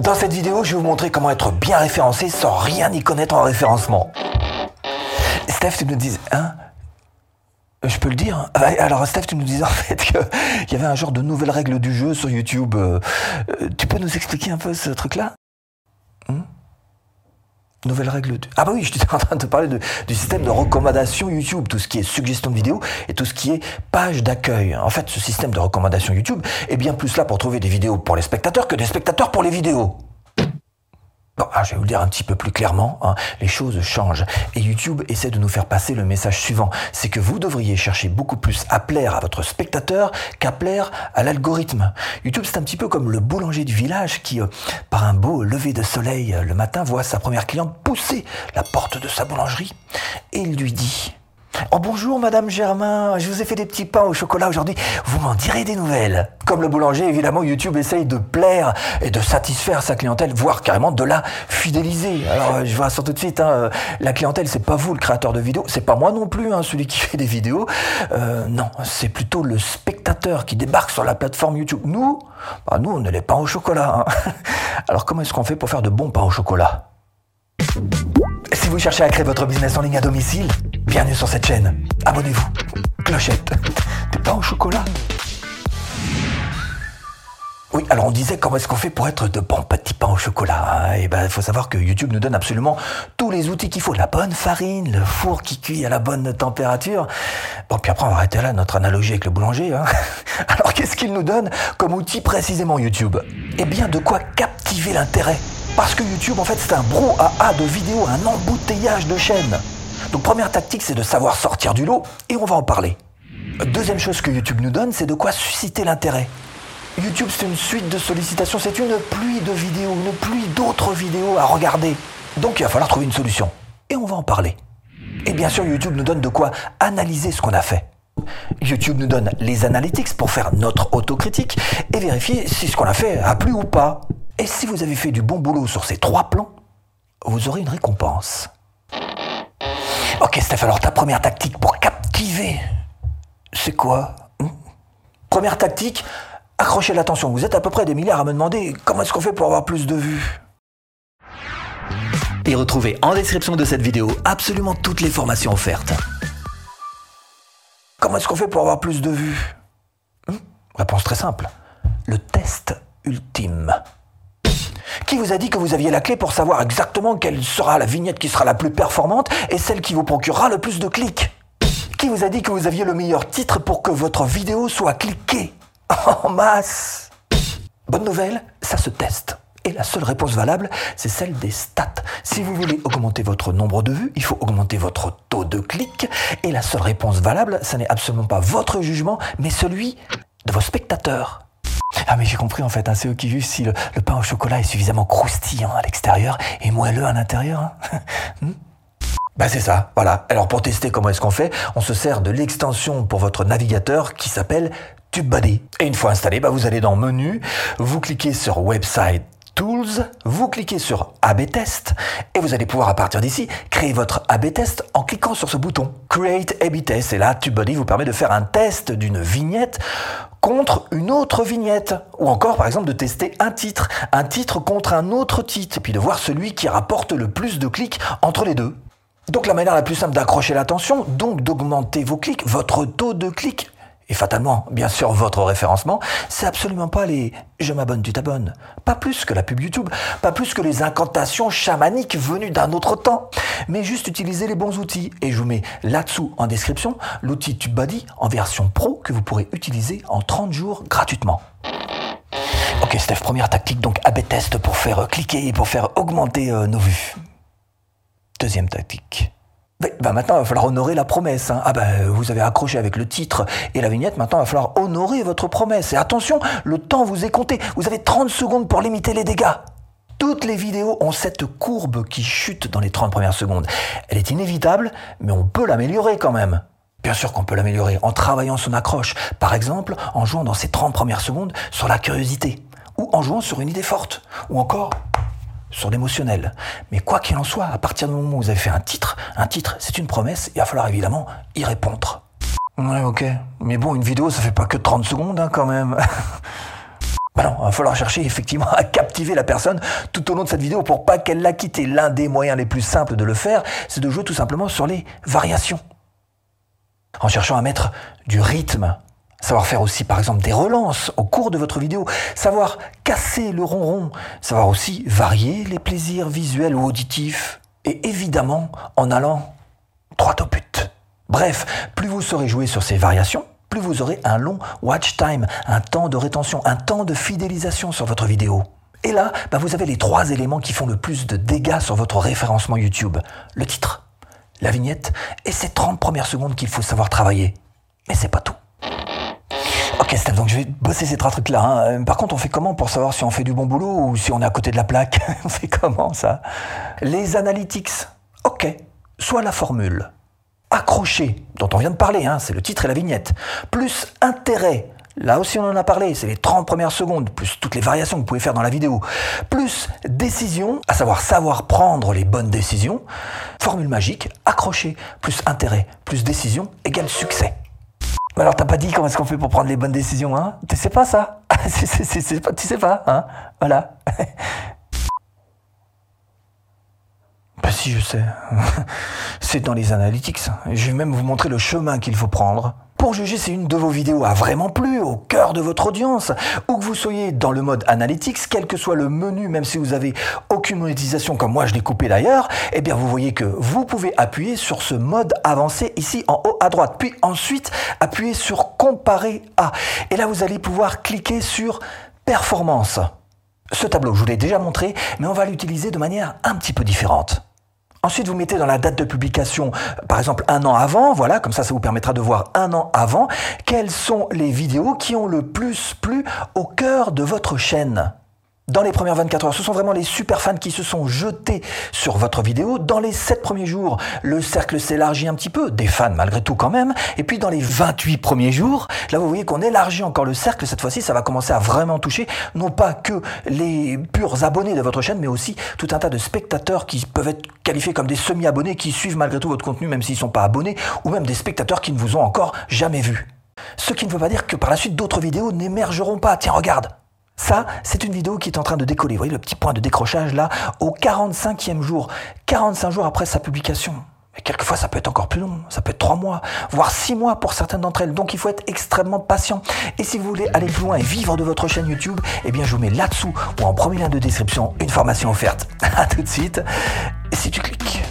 Dans cette vidéo, je vais vous montrer comment être bien référencé sans rien y connaître en référencement. Steph, tu nous dis, hein? Je peux le dire? Ah, Alors Steph, tu nous disais en fait qu'il y avait un genre de nouvelle règle du jeu sur YouTube. Euh, tu peux nous expliquer un peu ce truc-là? Hmm? Nouvelle règle. Ah bah oui, je suis en train de parler du système de recommandation YouTube, tout ce qui est suggestion de vidéo et tout ce qui est page d'accueil. En fait, ce système de recommandation YouTube est bien plus là pour trouver des vidéos pour les spectateurs que des spectateurs pour les vidéos. Ah, je vais vous le dire un petit peu plus clairement, hein. les choses changent. Et YouTube essaie de nous faire passer le message suivant, c'est que vous devriez chercher beaucoup plus à plaire à votre spectateur qu'à plaire à l'algorithme. YouTube, c'est un petit peu comme le boulanger du village qui, euh, par un beau lever de soleil euh, le matin, voit sa première cliente pousser la porte de sa boulangerie et il lui dit Oh bonjour Madame Germain, je vous ai fait des petits pains au chocolat aujourd'hui, vous m'en direz des nouvelles. Comme le boulanger, évidemment, YouTube essaye de plaire et de satisfaire sa clientèle, voire carrément de la fidéliser. Alors je vous rassure tout de suite, hein, la clientèle, c'est pas vous le créateur de vidéos, c'est pas moi non plus, hein, celui qui fait des vidéos. Euh, non, c'est plutôt le spectateur qui débarque sur la plateforme YouTube. Nous, bah, nous, on est les pains au chocolat. Hein. Alors comment est-ce qu'on fait pour faire de bons pains au chocolat? Si vous cherchez à créer votre business en ligne à domicile, Bienvenue sur cette chaîne. Abonnez-vous. Clochette. Des pains au chocolat? Oui, alors on disait comment est-ce qu'on fait pour être de bons petits pains au chocolat. Hein? eh ben, il faut savoir que YouTube nous donne absolument tous les outils qu'il faut. La bonne farine, le four qui cuit à la bonne température. Bon, puis après on va arrêter là notre analogie avec le boulanger. Hein. Alors qu'est-ce qu'il nous donne comme outil précisément YouTube? Eh bien, de quoi captiver l'intérêt. Parce que YouTube, en fait, c'est un brouhaha de vidéos, un embouteillage de chaînes. Donc première tactique, c'est de savoir sortir du lot, et on va en parler. Deuxième chose que YouTube nous donne, c'est de quoi susciter l'intérêt. YouTube, c'est une suite de sollicitations, c'est une pluie de vidéos, une pluie d'autres vidéos à regarder. Donc il va falloir trouver une solution. Et on va en parler. Et bien sûr, YouTube nous donne de quoi analyser ce qu'on a fait. YouTube nous donne les analytics pour faire notre autocritique et vérifier si ce qu'on a fait a plu ou pas. Et si vous avez fait du bon boulot sur ces trois plans, vous aurez une récompense. Ok Steph, alors ta première tactique pour captiver, c'est quoi hmm? Première tactique, accrochez l'attention. Vous êtes à peu près des milliards à me demander comment est-ce qu'on fait pour avoir plus de vues. Et retrouvez en description de cette vidéo absolument toutes les formations offertes. Comment est-ce qu'on fait pour avoir plus de vues hmm? Réponse très simple. Le test ultime. Qui vous a dit que vous aviez la clé pour savoir exactement quelle sera la vignette qui sera la plus performante et celle qui vous procurera le plus de clics? Qui vous a dit que vous aviez le meilleur titre pour que votre vidéo soit cliquée? En masse Bonne nouvelle, ça se teste. Et la seule réponse valable, c'est celle des stats. Si vous voulez augmenter votre nombre de vues, il faut augmenter votre taux de clics. Et la seule réponse valable, ce n'est absolument pas votre jugement, mais celui de vos spectateurs. Ah mais j'ai compris en fait, hein, c'est eux qui si le, pain au chocolat est suffisamment croustillant à l'extérieur et moelleux à l'intérieur. Hein. Hmm bah c'est ça, voilà. Alors pour tester comment est-ce qu'on fait, on se sert de l'extension pour votre navigateur qui s'appelle TubeBuddy. Et une fois installé, bah vous allez dans Menu, vous cliquez sur Website Tools, vous cliquez sur AB Test et vous allez pouvoir à partir d'ici créer votre AB Test en cliquant sur ce bouton Create AB Test. Et là, TubeBuddy vous permet de faire un test d'une vignette contre une autre vignette. Ou encore, par exemple, de tester un titre, un titre contre un autre titre, puis de voir celui qui rapporte le plus de clics entre les deux. Donc la manière la plus simple d'accrocher l'attention, donc d'augmenter vos clics, votre taux de clics, et fatalement, bien sûr, votre référencement, c'est absolument pas les je m'abonne, tu t'abonnes. Pas plus que la pub YouTube, pas plus que les incantations chamaniques venues d'un autre temps, mais juste utiliser les bons outils. Et je vous mets là-dessous en description l'outil TubeBuddy en version pro que vous pourrez utiliser en 30 jours gratuitement. Ok Steph, première tactique donc AB test pour faire cliquer et pour faire augmenter euh, nos vues. Deuxième tactique. Ben maintenant, il va falloir honorer la promesse. Hein. Ah ben, vous avez accroché avec le titre et la vignette. Maintenant, il va falloir honorer votre promesse. Et attention, le temps vous est compté. Vous avez 30 secondes pour limiter les dégâts. Toutes les vidéos ont cette courbe qui chute dans les 30 premières secondes. Elle est inévitable, mais on peut l'améliorer quand même. Bien sûr qu'on peut l'améliorer en travaillant son accroche. Par exemple, en jouant dans ces 30 premières secondes sur la curiosité. Ou en jouant sur une idée forte. Ou encore sur l'émotionnel. Mais quoi qu'il en soit, à partir du moment où vous avez fait un titre, un titre, c'est une promesse, il va falloir évidemment y répondre. Ouais, ok. Mais bon, une vidéo, ça fait pas que 30 secondes, hein, quand même. Ben non, il va falloir chercher effectivement à captiver la personne tout au long de cette vidéo pour pas qu'elle la quitte. L'un des moyens les plus simples de le faire, c'est de jouer tout simplement sur les variations. En cherchant à mettre du rythme, savoir faire aussi par exemple des relances au cours de votre vidéo, savoir casser le ronron, savoir aussi varier les plaisirs visuels ou auditifs, et évidemment en allant droit au but. Bref, plus vous saurez jouer sur ces variations, plus vous aurez un long watch time, un temps de rétention, un temps de fidélisation sur votre vidéo. Et là, bah, vous avez les trois éléments qui font le plus de dégâts sur votre référencement YouTube. Le titre, la vignette et ces 30 premières secondes qu'il faut savoir travailler. Mais c'est pas tout. Ok Steph, donc je vais bosser ces trois trucs-là. Hein. Par contre, on fait comment pour savoir si on fait du bon boulot ou si on est à côté de la plaque? On fait comment ça? Les analytics. Ok, soit la formule accroché, dont on vient de parler, hein, c'est le titre et la vignette, plus intérêt, là aussi on en a parlé, c'est les 30 premières secondes, plus toutes les variations que vous pouvez faire dans la vidéo, plus décision, à savoir savoir prendre les bonnes décisions, formule magique, accroché, plus intérêt, plus décision, égale succès. Alors t'as pas dit comment est-ce qu'on fait pour prendre les bonnes décisions, hein? Tu sais pas ça? Tu sais pas, hein? Voilà. Bah si, je sais. C'est dans les analytics. Je vais même vous montrer le chemin qu'il faut prendre. Pour juger si une de vos vidéos a vraiment plu au cœur de votre audience, ou que vous soyez dans le mode analytics, quel que soit le menu, même si vous avez aucune monétisation comme moi je l'ai coupé d'ailleurs, eh bien vous voyez que vous pouvez appuyer sur ce mode avancé ici en haut à droite, puis ensuite appuyer sur comparer à. Et là vous allez pouvoir cliquer sur performance. Ce tableau, je vous l'ai déjà montré, mais on va l'utiliser de manière un petit peu différente. Ensuite, vous mettez dans la date de publication, par exemple un an avant, voilà, comme ça, ça vous permettra de voir un an avant quelles sont les vidéos qui ont le plus plu au cœur de votre chaîne dans les premières 24 heures. Ce sont vraiment les super fans qui se sont jetés sur votre vidéo. Dans les 7 premiers jours, le cercle s'élargit un petit peu, des fans malgré tout quand même. Et puis dans les 28 premiers jours, là vous voyez qu'on élargit encore le cercle. Cette fois-ci, ça va commencer à vraiment toucher non pas que les purs abonnés de votre chaîne, mais aussi tout un tas de spectateurs qui peuvent être qualifiés comme des semi-abonnés, qui suivent malgré tout votre contenu même s'ils ne sont pas abonnés, ou même des spectateurs qui ne vous ont encore jamais vu. Ce qui ne veut pas dire que par la suite d'autres vidéos n'émergeront pas. Tiens, regarde, ça, c'est une vidéo qui est en train de décoller. Vous voyez le petit point de décrochage là, au 45e jour, 45 jours après sa publication. Et quelquefois, ça peut être encore plus long, ça peut être 3 mois, voire 6 mois pour certaines d'entre elles. Donc, il faut être extrêmement patient. Et si vous voulez aller plus loin et vivre de votre chaîne YouTube, eh bien, je vous mets là-dessous ou en premier lien de description une formation offerte. À tout de suite. Et si tu cliques